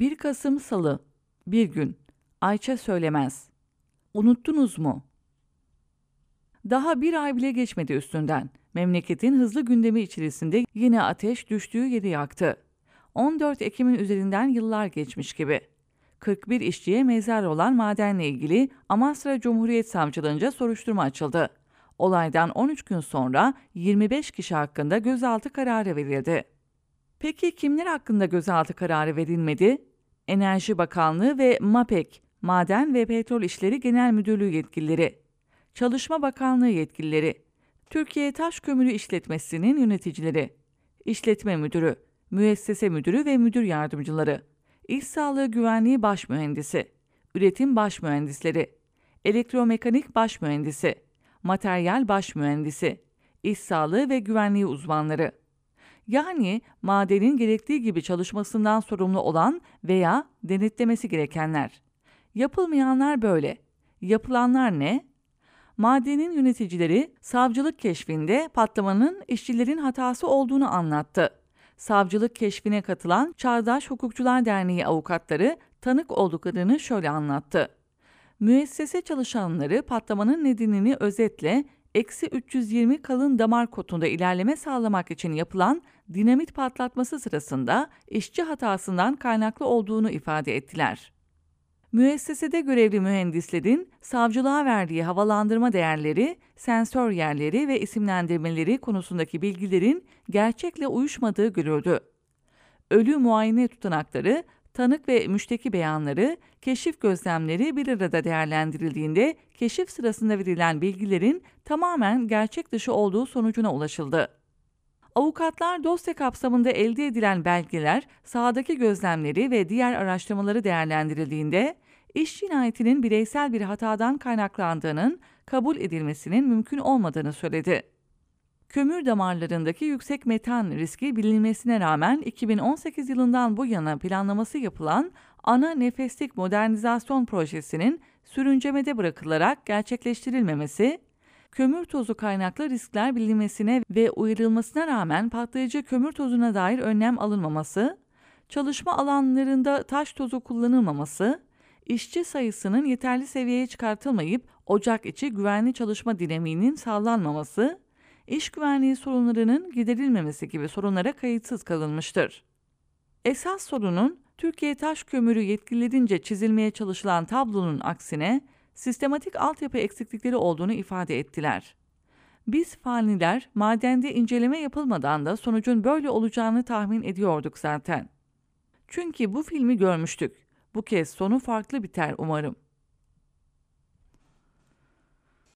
1 Kasım Salı Bir gün Ayça söylemez. Unuttunuz mu? Daha bir ay bile geçmedi üstünden. Memleketin hızlı gündemi içerisinde yine ateş düştüğü yeri yaktı. 14 Ekim'in üzerinden yıllar geçmiş gibi. 41 işçiye mezar olan madenle ilgili Amasra Cumhuriyet Savcılığınca soruşturma açıldı. Olaydan 13 gün sonra 25 kişi hakkında gözaltı kararı verildi. Peki kimler hakkında gözaltı kararı verilmedi? Enerji Bakanlığı ve MAPEK, Maden ve Petrol İşleri Genel Müdürlüğü yetkilileri, Çalışma Bakanlığı yetkilileri, Türkiye Taş Kömürü İşletmesi'nin yöneticileri, İşletme Müdürü, Müessese Müdürü ve Müdür Yardımcıları, İş Sağlığı Güvenliği Baş Mühendisi, Üretim Baş Mühendisleri, Elektromekanik Baş Mühendisi, Materyal Baş Mühendisi, İş Sağlığı ve Güvenliği uzmanları. Yani madenin gerektiği gibi çalışmasından sorumlu olan veya denetlemesi gerekenler. Yapılmayanlar böyle. Yapılanlar ne? Madenin yöneticileri savcılık keşfinde patlamanın işçilerin hatası olduğunu anlattı. Savcılık keşfine katılan Çağdaş Hukukçular Derneği avukatları tanık olduklarını şöyle anlattı. Müessese çalışanları patlamanın nedenini özetle eksi 320 kalın damar kotunda ilerleme sağlamak için yapılan dinamit patlatması sırasında işçi hatasından kaynaklı olduğunu ifade ettiler. Müessesede görevli mühendislerin savcılığa verdiği havalandırma değerleri, sensör yerleri ve isimlendirmeleri konusundaki bilgilerin gerçekle uyuşmadığı görüldü. Ölü muayene tutanakları, tanık ve müşteki beyanları, keşif gözlemleri bir arada değerlendirildiğinde keşif sırasında verilen bilgilerin tamamen gerçek dışı olduğu sonucuna ulaşıldı. Avukatlar dosya kapsamında elde edilen belgeler, sahadaki gözlemleri ve diğer araştırmaları değerlendirildiğinde iş cinayetinin bireysel bir hatadan kaynaklandığının kabul edilmesinin mümkün olmadığını söyledi. Kömür damarlarındaki yüksek metan riski bilinmesine rağmen 2018 yılından bu yana planlaması yapılan ana nefeslik modernizasyon projesinin sürüncemede bırakılarak gerçekleştirilmemesi, kömür tozu kaynaklı riskler bilinmesine ve uyarılmasına rağmen patlayıcı kömür tozuna dair önlem alınmaması, çalışma alanlarında taş tozu kullanılmaması, işçi sayısının yeterli seviyeye çıkartılmayıp ocak içi güvenli çalışma dinamiğinin sağlanmaması, iş güvenliği sorunlarının giderilmemesi gibi sorunlara kayıtsız kalınmıştır. Esas sorunun Türkiye Taş Kömürü yetkililerince çizilmeye çalışılan tablonun aksine sistematik altyapı eksiklikleri olduğunu ifade ettiler. Biz faniler madende inceleme yapılmadan da sonucun böyle olacağını tahmin ediyorduk zaten. Çünkü bu filmi görmüştük. Bu kez sonu farklı biter umarım.